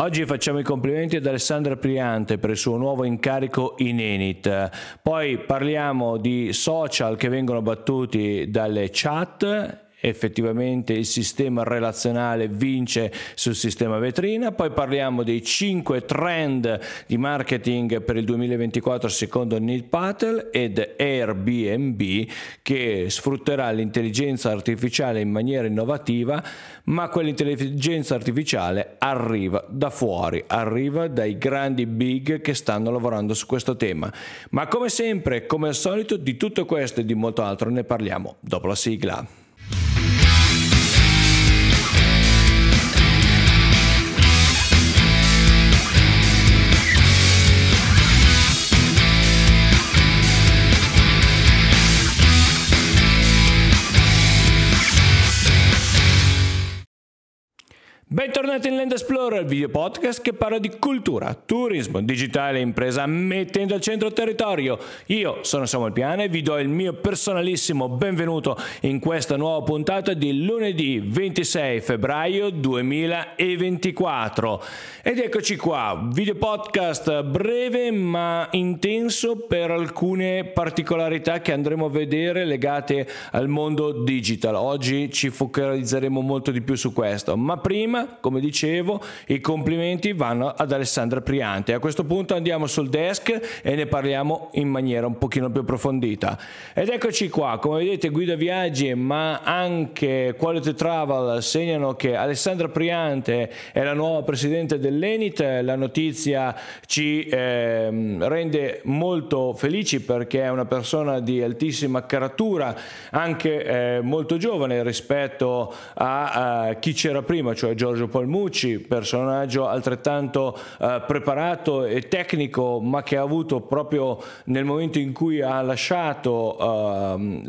Oggi facciamo i complimenti ad Alessandra Priante per il suo nuovo incarico in Enit. Poi parliamo di social che vengono battuti dalle chat effettivamente il sistema relazionale vince sul sistema vetrina, poi parliamo dei 5 trend di marketing per il 2024 secondo Neil Patel ed Airbnb che sfrutterà l'intelligenza artificiale in maniera innovativa, ma quell'intelligenza artificiale arriva da fuori, arriva dai grandi big che stanno lavorando su questo tema. Ma come sempre, come al solito, di tutto questo e di molto altro ne parliamo dopo la sigla. Bentornati in Land Explorer, il video podcast che parla di cultura, turismo, digitale e impresa mettendo al centro il territorio. Io sono Samuel Piana e vi do il mio personalissimo benvenuto in questa nuova puntata di lunedì 26 febbraio 2024. Ed eccoci qua, video podcast breve ma intenso per alcune particolarità che andremo a vedere legate al mondo digital. Oggi ci focalizzeremo molto di più su questo, ma prima come dicevo, i complimenti vanno ad Alessandra Priante. A questo punto andiamo sul desk e ne parliamo in maniera un pochino più approfondita. Ed eccoci qua, come vedete Guida Viaggi ma anche Quality Travel segnano che Alessandra Priante è la nuova presidente dell'Enit, la notizia ci eh, rende molto felici perché è una persona di altissima caratura, anche eh, molto giovane rispetto a, a chi c'era prima, cioè Giorgio Giorgio Palmucci, personaggio altrettanto eh, preparato e tecnico, ma che ha avuto proprio nel momento in cui ha lasciato eh,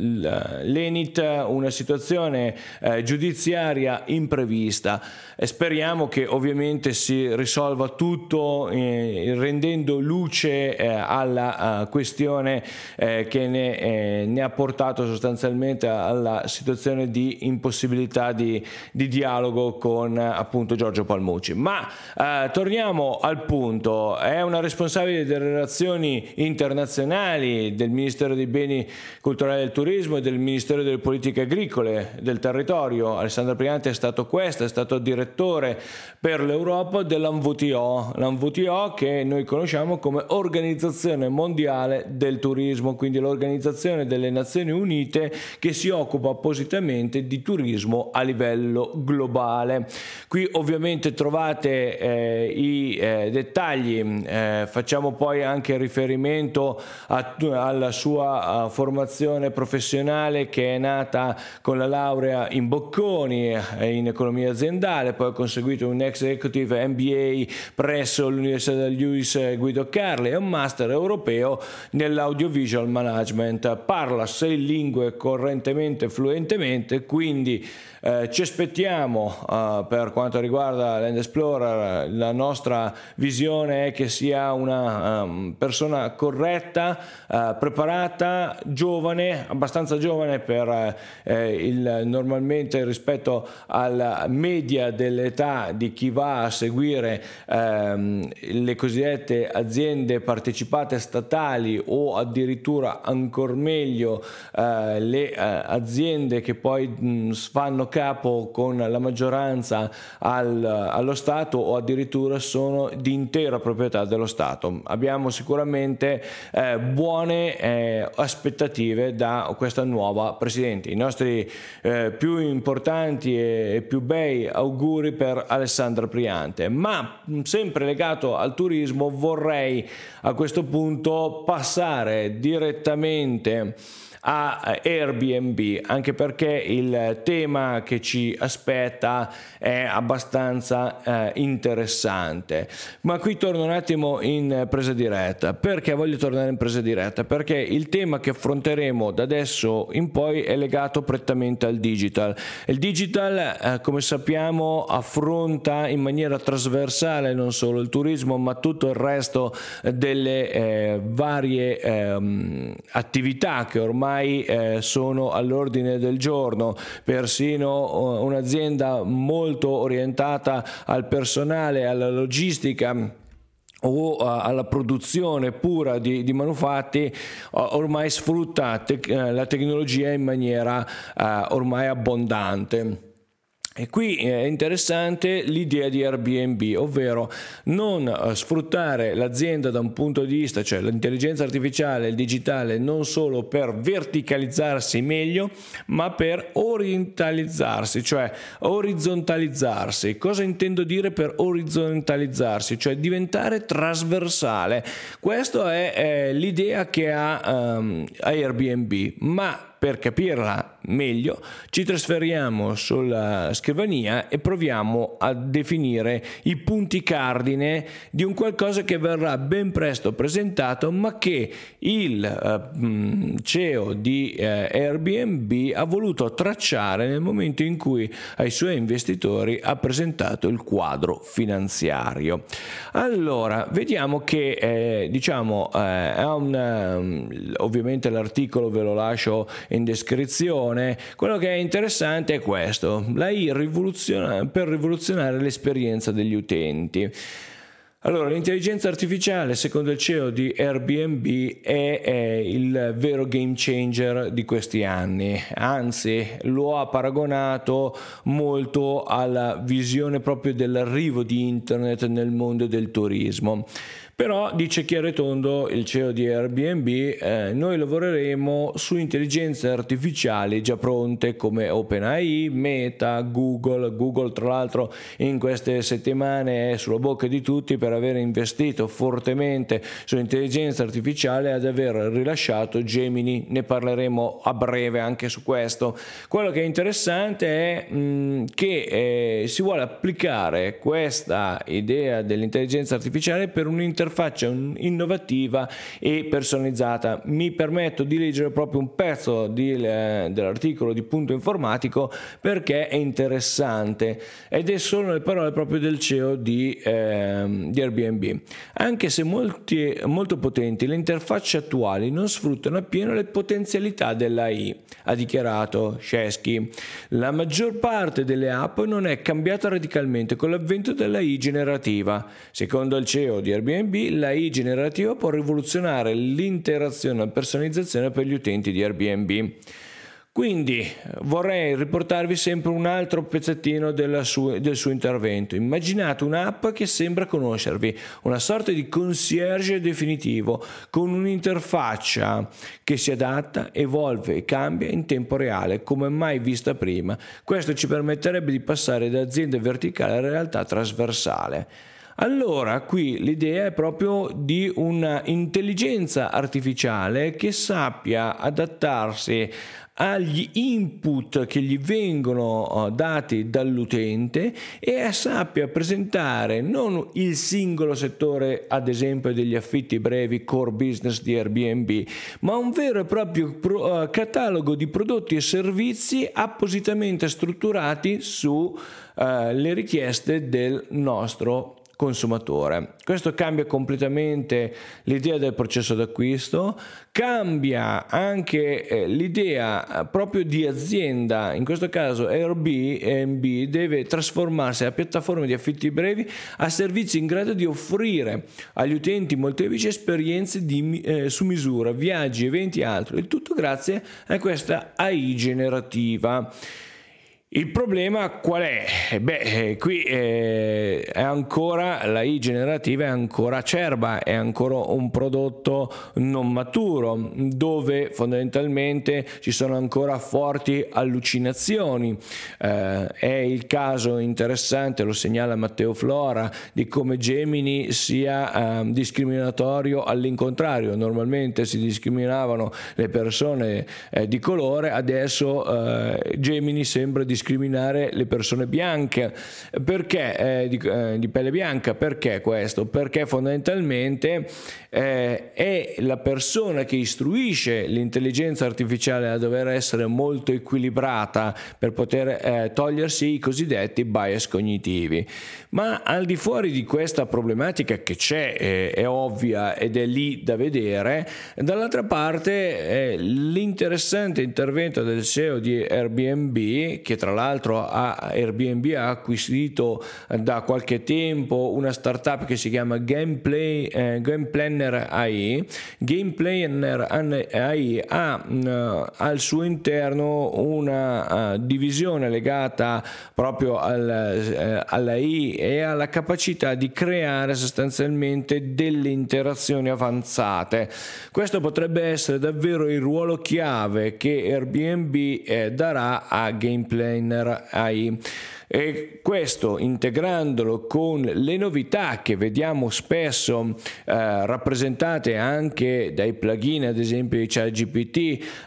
l'Enit una situazione eh, giudiziaria imprevista. E speriamo che ovviamente si risolva tutto eh, rendendo luce eh, alla questione eh, che ne, ne, ha portato sostanzialmente alla situazione di impossibilità di, di dialogo con appunto Giorgio Palmucci. Ma eh, torniamo al punto, è una responsabile delle relazioni internazionali del Ministero dei Beni Culturali e del Turismo e del Ministero delle Politiche Agricole del Territorio. Alessandra Priante è stato questo, è stato direttore per l'Europa dell'ANVTO, l'ANVTO che noi conosciamo come Organizzazione Mondiale del Turismo, quindi l'organizzazione delle Nazioni Unite che si occupa appositamente di turismo a livello globale. Qui ovviamente trovate eh, i eh, dettagli, eh, facciamo poi anche riferimento a, alla sua formazione professionale che è nata con la laurea in Bocconi eh, in economia aziendale, poi ha conseguito un executive MBA presso l'Università del Lewis Guido Carli e un master europeo nell'audiovisual management. Parla sei lingue correntemente, fluentemente, quindi eh, ci aspettiamo uh, per quanto riguarda Land Explorer, la nostra visione è che sia una um, persona corretta, uh, preparata, giovane, abbastanza giovane per eh, il, normalmente rispetto alla media dell'età di chi va a seguire ehm, le cosiddette aziende partecipate statali o addirittura ancora meglio eh, le aziende che poi mh, fanno capo con la maggioranza al, allo Stato o addirittura sono di intera proprietà dello Stato. Abbiamo sicuramente eh, buone eh, aspettative da questa nuova Presidente. I nostri eh, più importanti e più bei auguri per Alessandra Priante. Ma sempre legato al turismo vorrei a questo punto passare direttamente a Airbnb, anche perché il tema che ci aspetta è abbastanza eh, interessante. Ma qui torno un attimo in presa diretta. Perché voglio tornare in presa diretta? Perché il tema che affronteremo da adesso in poi è legato prettamente al digital. Il digital, eh, come sappiamo, affronta in maniera trasversale non solo il turismo, ma tutto il resto delle eh, varie ehm, attività che ormai ormai eh, sono all'ordine del giorno, persino uh, un'azienda molto orientata al personale, alla logistica o alla produzione pura di, di manufatti ormai sfrutta te- eh, la tecnologia in maniera uh, ormai abbondante. E qui è interessante l'idea di Airbnb, ovvero non eh, sfruttare l'azienda da un punto di vista, cioè l'intelligenza artificiale, il digitale, non solo per verticalizzarsi meglio, ma per orientalizzarsi, cioè orizzontalizzarsi. Cosa intendo dire per orizzontalizzarsi? Cioè diventare trasversale. Questa è, è l'idea che ha um, Airbnb, ma per capirla meglio ci trasferiamo sulla scrivania e proviamo a definire i punti cardine di un qualcosa che verrà ben presto presentato ma che il uh, CEO di uh, Airbnb ha voluto tracciare nel momento in cui ai suoi investitori ha presentato il quadro finanziario. Allora, vediamo che eh, diciamo eh, un, um, ovviamente l'articolo ve lo lascio in descrizione. Quello che è interessante è questo, la I rivoluziona- per rivoluzionare l'esperienza degli utenti. Allora, l'intelligenza artificiale, secondo il CEO di Airbnb, è, è, il vero game changer di questi anni, anzi lo ha paragonato molto alla visione proprio dell'arrivo di internet nel mondo del turismo. Però dice chiaro e tondo il CEO di Airbnb, eh, noi lavoreremo su intelligenze artificiali già pronte come OpenAI, Meta, Google. Google tra l'altro in queste settimane è sulla bocca di tutti per aver investito fortemente sull'intelligenza artificiale ed aver rilasciato Gemini. Ne parleremo a breve anche su questo. Quello che è interessante è mh, che eh, si vuole applicare questa idea dell'intelligenza artificiale per un'interfaccia interfaccia innovativa e personalizzata. Mi permetto di leggere proprio un pezzo di, eh, dell'articolo di Punto Informatico perché è interessante ed è solo le parole proprio del CEO di, eh, di Airbnb. Anche se molti, molto potenti, le interfacce attuali non sfruttano appieno le potenzialità dell'AI, ha dichiarato Shesky. La maggior parte delle app non è cambiata radicalmente con l'avvento dell'AI generativa. Secondo il CEO di Airbnb, la I generativa può rivoluzionare l'interazione e la personalizzazione per gli utenti di Airbnb. Quindi vorrei riportarvi sempre un altro pezzettino sua, del suo intervento. Immaginate un'app che sembra conoscervi, una sorta di concierge definitivo con un'interfaccia che si adatta, evolve e cambia in tempo reale come mai vista prima. Questo ci permetterebbe di passare da azienda verticale a realtà trasversale. Allora, qui l'idea è proprio di un'intelligenza artificiale che sappia adattarsi agli input che gli vengono eh, dati dall'utente e sappia presentare non il singolo settore, ad esempio degli affitti brevi, core business di Airbnb, ma un vero e proprio pro, uh, catalogo di prodotti e servizi appositamente strutturati sulle uh, richieste del nostro consumatore. Questo cambia completamente l'idea del processo d'acquisto, cambia anche eh, l'idea eh, proprio di azienda, in questo caso Airbnb deve trasformarsi da piattaforma di affitti brevi a servizi in grado di offrire agli utenti molteplici esperienze di, eh, su misura, viaggi, eventi e altro, il tutto grazie a questa AI generativa. Il problema qual è? Beh, eh, qui eh, è ancora la I generativa è ancora acerba, è ancora un prodotto non maturo, dove fondamentalmente ci sono ancora forti allucinazioni. Eh, è il caso interessante, lo segnala Matteo Flora, di come Gemini sia eh, discriminatorio all'incontrario. Normalmente si discriminavano le persone eh, di colore, adesso eh, Gemini sembra discriminare discriminare le persone bianche. Perché eh, di, eh, di, pelle bianca? Perché questo? Perché fondamentalmente eh, è la persona che istruisce l'intelligenza artificiale a dover essere molto equilibrata per poter eh, togliersi i cosiddetti bias cognitivi. Ma al di fuori di questa problematica che c'è, eh, è ovvia ed è lì da vedere, dall'altra parte l'interessante intervento del CEO di Airbnb, che tra l'altro ha, Airbnb ha acquisito da qualche tempo una startup che si chiama Gameplay, eh, Game Planner AI. Game Planner AI ha mh, mm, al suo interno una uh, divisione legata proprio al, uh, all'AI e alla capacità di creare sostanzialmente delle interazioni avanzate. Questo potrebbe essere davvero il ruolo chiave che Airbnb eh, darà a Game Planner AI. E questo integrandolo con le novità che vediamo spesso eh, rappresentate anche dai plugin, ad esempio di ChatGPT.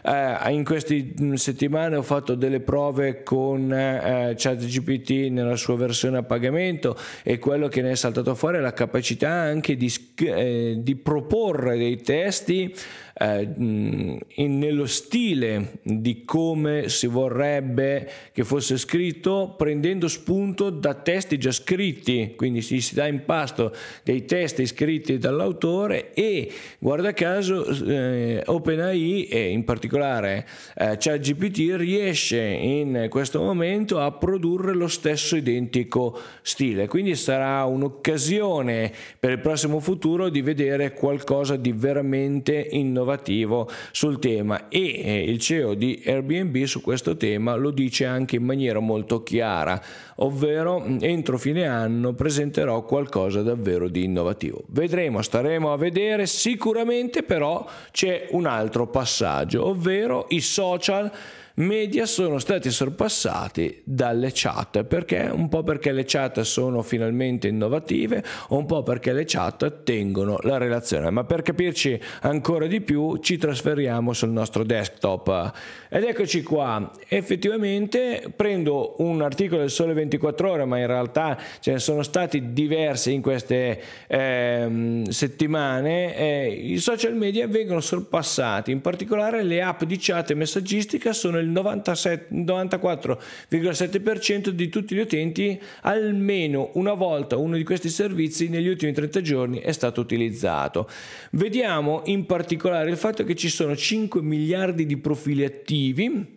Eh, in queste settimane ho fatto delle prove con eh, ChatGPT nella sua versione a pagamento e quello che ne è saltato fuori è la capacità anche di, eh, di proporre dei testi eh, in, nello stile di come si vorrebbe che fosse scritto, prendendo spunto da testi già scritti, quindi si, si dà in pasto dei testi scritti dall'autore e guarda caso eh, OpenAI e in particolare eh, ChatGPT riesce in questo momento a produrre lo stesso identico stile, quindi sarà un'occasione per il prossimo futuro di vedere qualcosa di veramente innovativo innovativo sul tema e il CEO di Airbnb su questo tema lo dice anche in maniera molto chiara, ovvero entro fine anno presenterò qualcosa davvero di innovativo. Vedremo, staremo a vedere, sicuramente però c'è un altro passaggio, ovvero i social media sono stati sorpassati dalle chat. Perché? Un po' perché le chat sono finalmente innovative un po' perché le chat tengono la relazione. Ma per capirci ancora di più ci trasferiamo sul nostro desktop. Ed eccoci qua. Effettivamente prendo un articolo del sole 24 ore ma in realtà ce ne sono stati diversi in queste eh, settimane eh, i social media vengono sorpassati. In particolare le app di chat e messaggistica sono il il 94,7% di tutti gli utenti almeno una volta uno di questi servizi negli ultimi 30 giorni è stato utilizzato. Vediamo in particolare il fatto che ci sono 5 miliardi di profili attivi.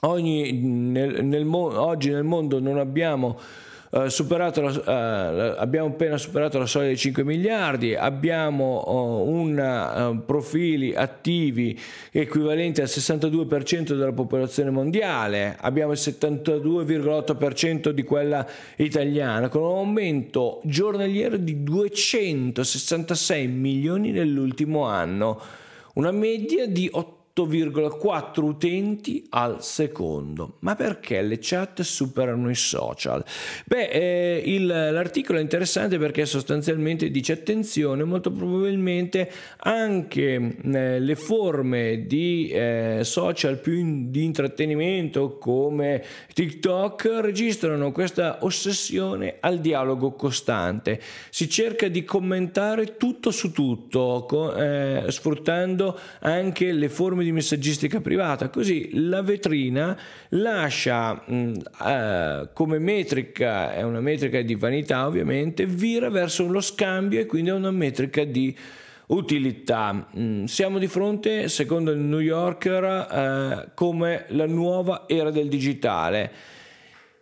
Ogni, nel, nel, oggi nel mondo non abbiamo eh, superato la, uh, abbiamo appena superato la soglia dei 5 miliardi, abbiamo uh, un profili attivi equivalenti al 62% della popolazione mondiale, abbiamo il 72,8% di quella italiana, con un aumento giornaliero di 266 milioni nell'ultimo anno, una media di 8 8,4 utenti al secondo. Ma perché le chat superano i social? Beh, eh, il, l'articolo è interessante perché sostanzialmente dice attenzione, molto probabilmente anche eh, le forme di eh, social più in, di intrattenimento come TikTok registrano questa ossessione al dialogo costante. Si cerca di commentare tutto su tutto, co- eh, sfruttando anche le forme di messaggistica privata, così la vetrina lascia mh, eh, come metrica, è una metrica di vanità ovviamente, vira verso lo scambio e quindi è una metrica di utilità. Siamo di fronte, secondo il New Yorker, eh, come la nuova era del digitale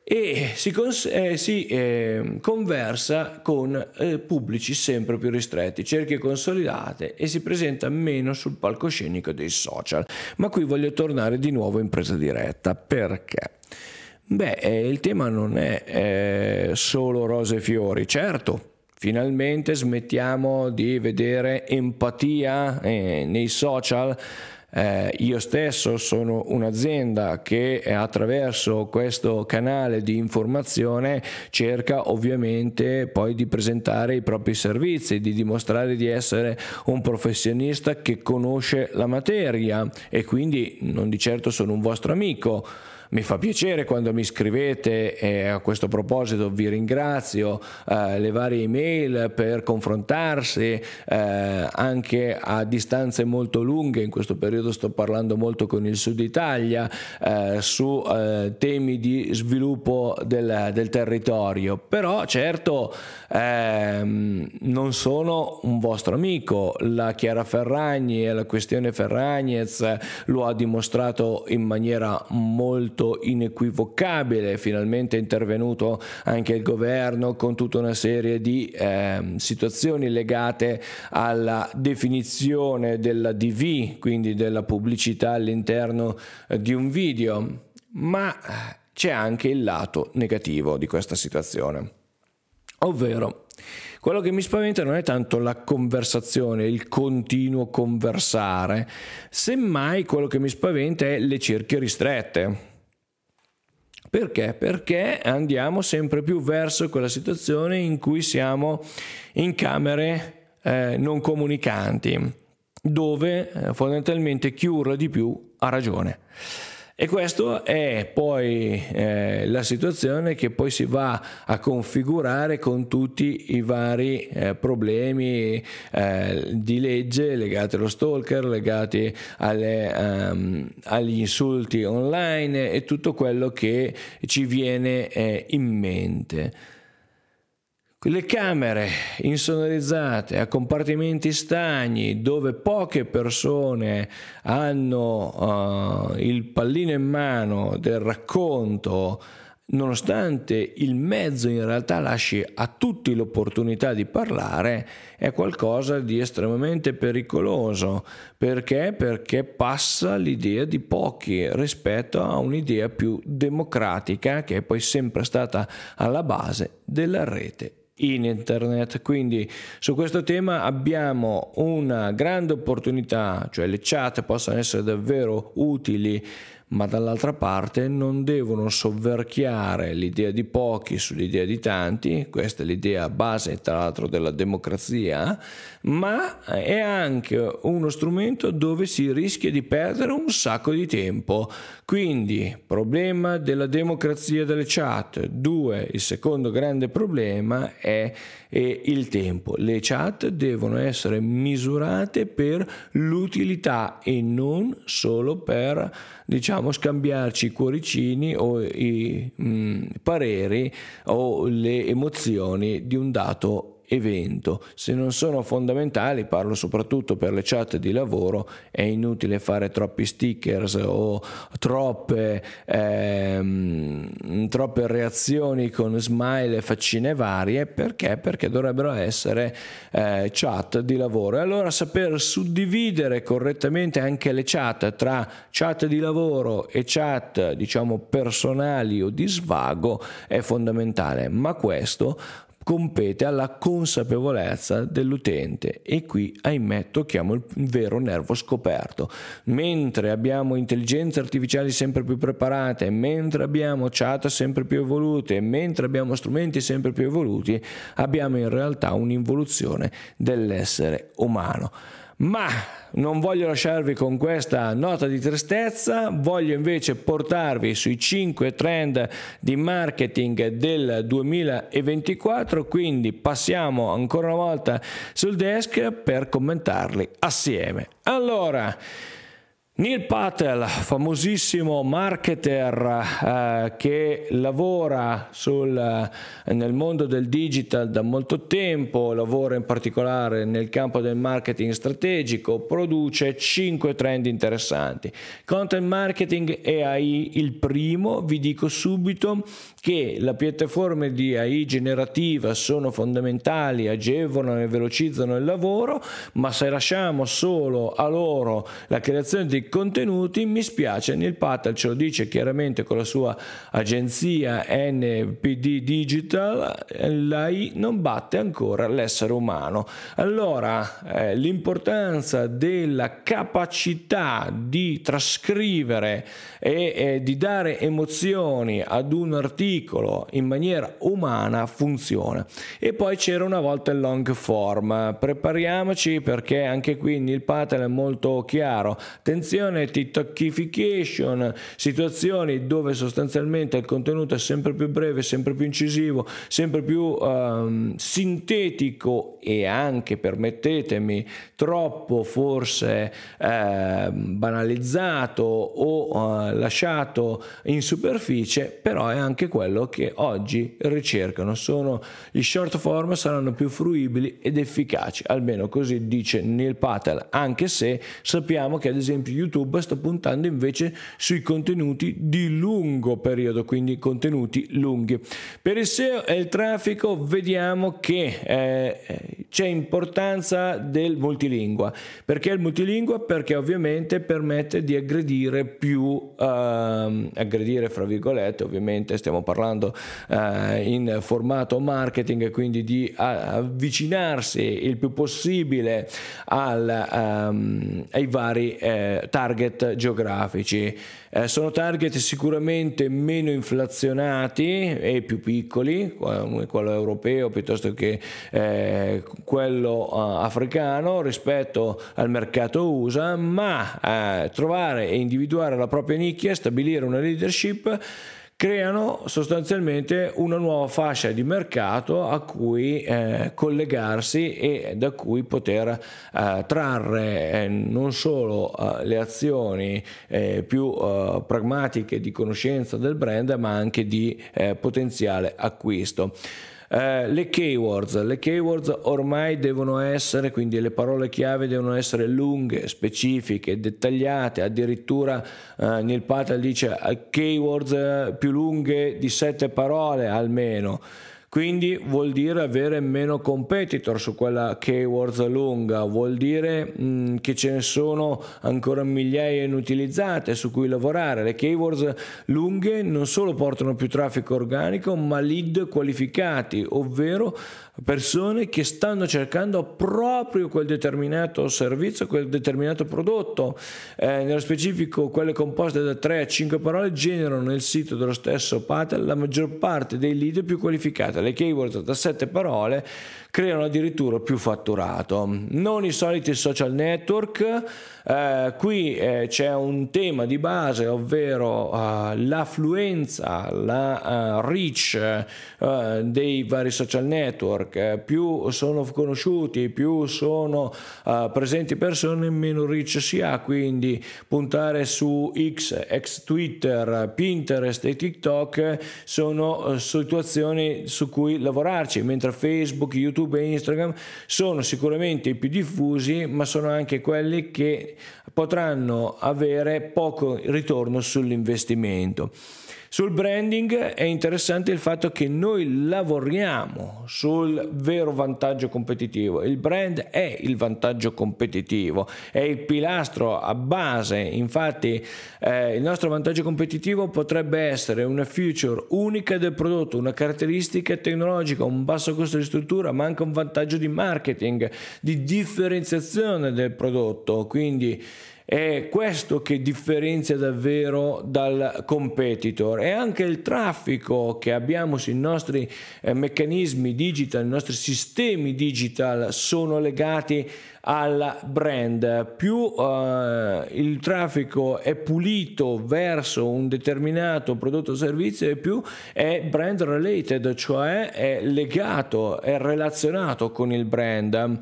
e si, cons- eh, si eh, conversa con eh, pubblici sempre più ristretti, cerchie consolidate e si presenta meno sul palcoscenico dei social. Ma qui voglio tornare di nuovo in presa diretta perché? Beh, eh, il tema non è eh, solo rose e fiori, certo. Finalmente smettiamo di vedere empatia eh, nei social eh, io stesso sono un'azienda che attraverso questo canale di informazione cerca ovviamente poi di presentare i propri servizi, di dimostrare di essere un professionista che conosce la materia e quindi non di certo sono un vostro amico mi fa piacere quando mi scrivete e a questo proposito vi ringrazio eh, le varie email per confrontarsi eh, anche a distanze molto lunghe, in questo periodo sto parlando molto con il Sud Italia eh, su eh, temi di sviluppo del, del territorio, però certo ehm, non sono un vostro amico, la Chiara Ferragni e la questione Ferragnez lo ha dimostrato in maniera molto inequivocabile, finalmente è intervenuto anche il governo con tutta una serie di eh, situazioni legate alla definizione della DV, quindi della pubblicità all'interno eh, di un video, ma c'è anche il lato negativo di questa situazione, ovvero quello che mi spaventa non è tanto la conversazione, il continuo conversare, semmai quello che mi spaventa è le cerchie ristrette. Perché? Perché andiamo sempre più verso quella situazione in cui siamo in camere eh, non comunicanti, dove eh, fondamentalmente chi urla di più ha ragione. E questa è poi eh, la situazione che poi si va a configurare con tutti i vari eh, problemi eh, di legge legati allo stalker, legati alle, um, agli insulti online e tutto quello che ci viene eh, in mente. Le camere insonorizzate a compartimenti stagni dove poche persone hanno uh, il pallino in mano del racconto, nonostante il mezzo in realtà lasci a tutti l'opportunità di parlare, è qualcosa di estremamente pericoloso. Perché? Perché passa l'idea di pochi rispetto a un'idea più democratica che è poi sempre stata alla base della rete in internet. Quindi su questo tema abbiamo una grande opportunità, cioè le chat possono essere davvero utili ma dall'altra parte non devono sovverchiare l'idea di pochi sull'idea di tanti, questa è l'idea base tra l'altro della democrazia, ma è anche uno strumento dove si rischia di perdere un sacco di tempo. Quindi, problema della democrazia delle chat. Due, il secondo grande problema è, è il tempo. Le chat devono essere misurate per l'utilità e non solo per diciamo scambiarci i cuoricini o i mh, mm, pareri o le emozioni di un dato evento. Se non sono fondamentali, parlo soprattutto per le chat di lavoro, è inutile fare troppi stickers o troppe, ehm, troppe reazioni con smile e faccine varie, perché? Perché dovrebbero essere eh, chat di lavoro. E allora saper suddividere correttamente anche le chat tra chat di lavoro e chat, diciamo, personali o di svago è fondamentale, ma questo compete alla consapevolezza dell'utente e qui ahimè tocchiamo il vero nervo scoperto. Mentre abbiamo intelligenze artificiali sempre più preparate, mentre abbiamo chat sempre più evolute, mentre abbiamo strumenti sempre più evoluti, abbiamo in realtà un'involuzione dell'essere umano. Ma non voglio lasciarvi con questa nota di tristezza, voglio invece portarvi sui 5 trend di marketing del 2024, quindi passiamo ancora una volta sul desk per commentarli assieme. Allora, Neil Patel, famosissimo marketer eh, che lavora sul, eh, nel mondo del digital da molto tempo, lavora in particolare nel campo del marketing strategico, produce 5 trend interessanti. Content marketing e AI, il primo, vi dico subito che le piattaforme di AI generativa sono fondamentali, agevolano e velocizzano il lavoro, ma se lasciamo solo a loro la creazione di contenuti, mi spiace, Neil Patel ce lo dice chiaramente con la sua agenzia NPD Digital, l'AI non batte ancora l'essere umano. Allora, eh, l'importanza della capacità di trascrivere e eh, di dare emozioni ad un articolo in maniera umana funziona. E poi c'era una volta il long form. Prepariamoci perché anche qui Neil Patel è molto chiaro. Attenzione situazione TikTokification, situazioni dove sostanzialmente il contenuto è sempre più breve, sempre più incisivo, sempre più um, sintetico e anche, permettetemi, troppo forse eh, banalizzato o eh, lasciato in superficie, però è anche quello che oggi ricercano. Sono gli short form saranno più fruibili ed efficaci, almeno così dice Neil Patel, anche se sappiamo che ad esempio YouTube sta puntando invece sui contenuti di lungo periodo, quindi contenuti lunghi. Per il SEO e il traffico vediamo che eh, c'è importanza del multilingua. Perché il multilingua? Perché ovviamente permette di aggredire più, eh, aggredire fra virgolette, ovviamente stiamo parlando eh, in formato marketing, quindi di avvicinarsi il più possibile al, um, ai vari eh, target geografici. Eh, sono target sicuramente meno inflazionati e più piccoli, come quello europeo piuttosto che eh, quello uh, africano rispetto al mercato USA, ma eh, trovare e individuare la propria nicchia, stabilire una leadership creano sostanzialmente una nuova fascia di mercato a cui eh, collegarsi e da cui poter eh, trarre eh, non solo eh, le azioni eh, più eh, pragmatiche di conoscenza del brand ma anche di potenziale acquisto. Eh, le keywords, le keywords ormai devono essere, quindi le parole chiave devono essere lunghe, specifiche, dettagliate, addirittura eh, Neil Patel dice eh, keywords eh, più lunghe di sette parole almeno. Quindi vuol dire avere meno competitor su quella keywords lunga, vuol dire mh, che ce ne sono ancora migliaia inutilizzate su cui lavorare. Le keywords lunghe non solo portano più traffico organico, ma lead qualificati, ovvero persone che stanno cercando proprio quel determinato servizio, quel determinato prodotto. Eh, nello specifico, quelle composte da 3 a 5 parole generano nel sito dello stesso Patel la maggior parte dei lead più qualificati. Le keywords da 7 parole creano addirittura più fatturato. Non i soliti social network, eh, qui eh, c'è un tema di base, ovvero uh, l'affluenza, la uh, reach uh, dei vari social network. Più sono conosciuti, più sono presenti persone, meno reach si ha. Quindi puntare su X, ex Twitter, Pinterest e TikTok sono situazioni su cui lavorarci, mentre Facebook, YouTube e Instagram sono sicuramente i più diffusi, ma sono anche quelli che potranno avere poco ritorno sull'investimento. Sul branding è interessante il fatto che noi lavoriamo sul vero vantaggio competitivo. Il brand è il vantaggio competitivo, è il pilastro a base. Infatti eh, il nostro vantaggio competitivo potrebbe essere una feature unica del prodotto, una caratteristica tecnologica, un basso costo di struttura, ma anche un vantaggio di marketing, di differenziazione del prodotto. Quindi è questo che differenzia davvero dal competitor e anche il traffico che abbiamo sui nostri eh, meccanismi digital, i nostri sistemi digital sono legati al brand. Più eh, il traffico è pulito verso un determinato prodotto o servizio e più è brand related, cioè è legato, è relazionato con il brand.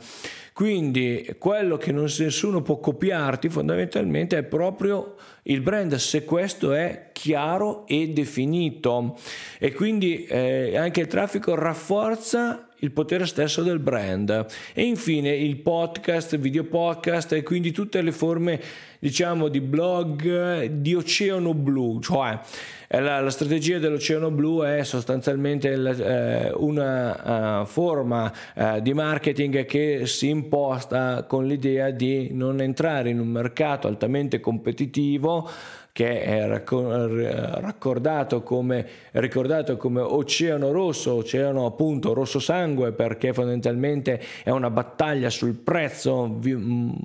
Quindi quello che nessuno può copiarti fondamentalmente è proprio il brand se questo è chiaro e definito. E quindi eh, anche il traffico rafforza il potere stesso del brand. E infine il podcast, video podcast e quindi tutte le forme diciamo di blog di oceano blu, cioè eh, la, la strategia dell'oceano blu è sostanzialmente eh, una uh, forma uh, di marketing che si imposta con l'idea di non entrare in un mercato altamente competitivo che è raccordato come, ricordato come Oceano Rosso, Oceano appunto rosso sangue, perché fondamentalmente è una battaglia sul prezzo,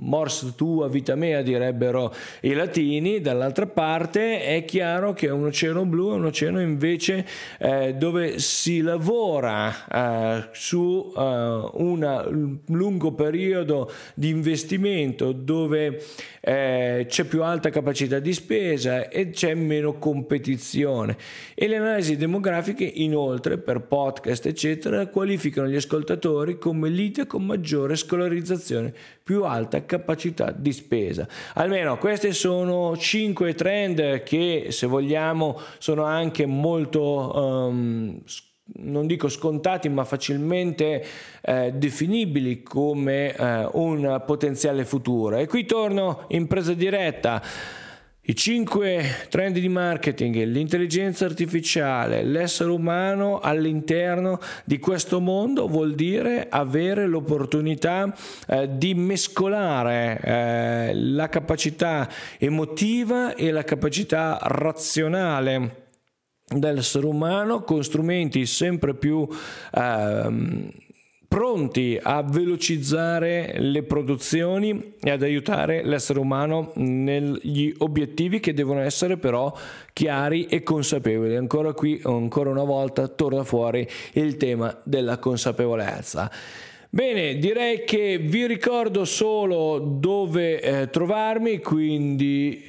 mors tua vita mea direbbero i latini, dall'altra parte è chiaro che un oceano blu è un oceano invece eh, dove si lavora eh, su eh, un lungo periodo di investimento, dove eh, c'è più alta capacità di spesa e c'è meno competizione. E le analisi demografiche inoltre per podcast eccetera qualificano gli ascoltatori come l'ite con maggiore scolarizzazione, più alta capacità di spesa. Almeno questi sono 5 trend che se vogliamo sono anche molto um, non dico scontati, ma facilmente eh, definibili come eh, un potenziale futuro. E qui torno in presa diretta. I cinque trend di marketing, l'intelligenza artificiale, l'essere umano all'interno di questo mondo vuol dire avere l'opportunità eh, di mescolare eh, la capacità emotiva e la capacità razionale dell'essere umano con strumenti sempre più ehm, pronti a velocizzare le produzioni e ad aiutare l'essere umano negli obiettivi che devono essere però chiari e consapevoli. Ancora qui, ancora una volta, torna fuori il tema della consapevolezza. Bene, direi che vi ricordo solo dove eh, trovarmi, quindi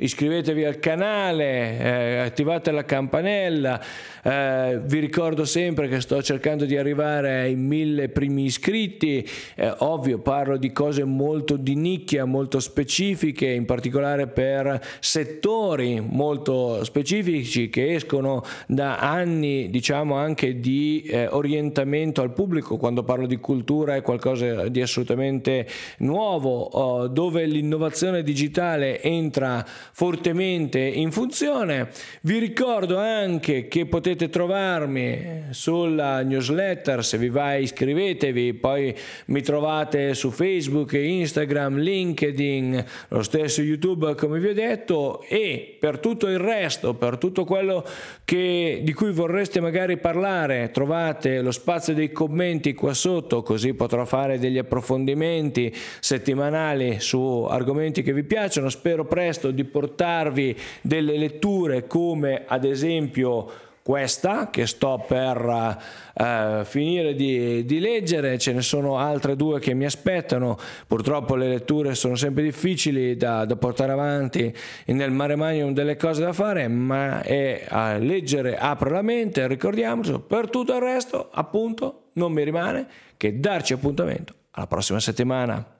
iscrivetevi al canale, eh, attivate la campanella, eh, vi ricordo sempre che sto cercando di arrivare ai mille primi iscritti, eh, ovvio parlo di cose molto di nicchia, molto specifiche, in particolare per settori molto specifici che escono da anni diciamo anche di eh, orientamento al pubblico, quando parlo di cultura è qualcosa di assolutamente nuovo, oh, dove l'innovazione digitale entra fortemente in funzione. Vi ricordo anche che potete trovarmi sulla newsletter, se vi va iscrivetevi, poi mi trovate su Facebook, Instagram, LinkedIn, lo stesso YouTube come vi ho detto e per tutto il resto, per tutto quello che, di cui vorreste magari parlare, trovate lo spazio dei commenti qua sotto così potrò fare degli approfondimenti settimanali su argomenti che vi piacciono. Spero presto di portarvi delle letture come ad esempio questa che sto per uh, finire di, di, leggere, ce ne sono altre due che mi aspettano, purtroppo le letture sono sempre difficili da, da portare avanti nel mare magnum delle cose da fare, ma è a leggere apre la mente, ricordiamoci, per tutto il resto appunto non mi rimane che darci appuntamento alla prossima settimana.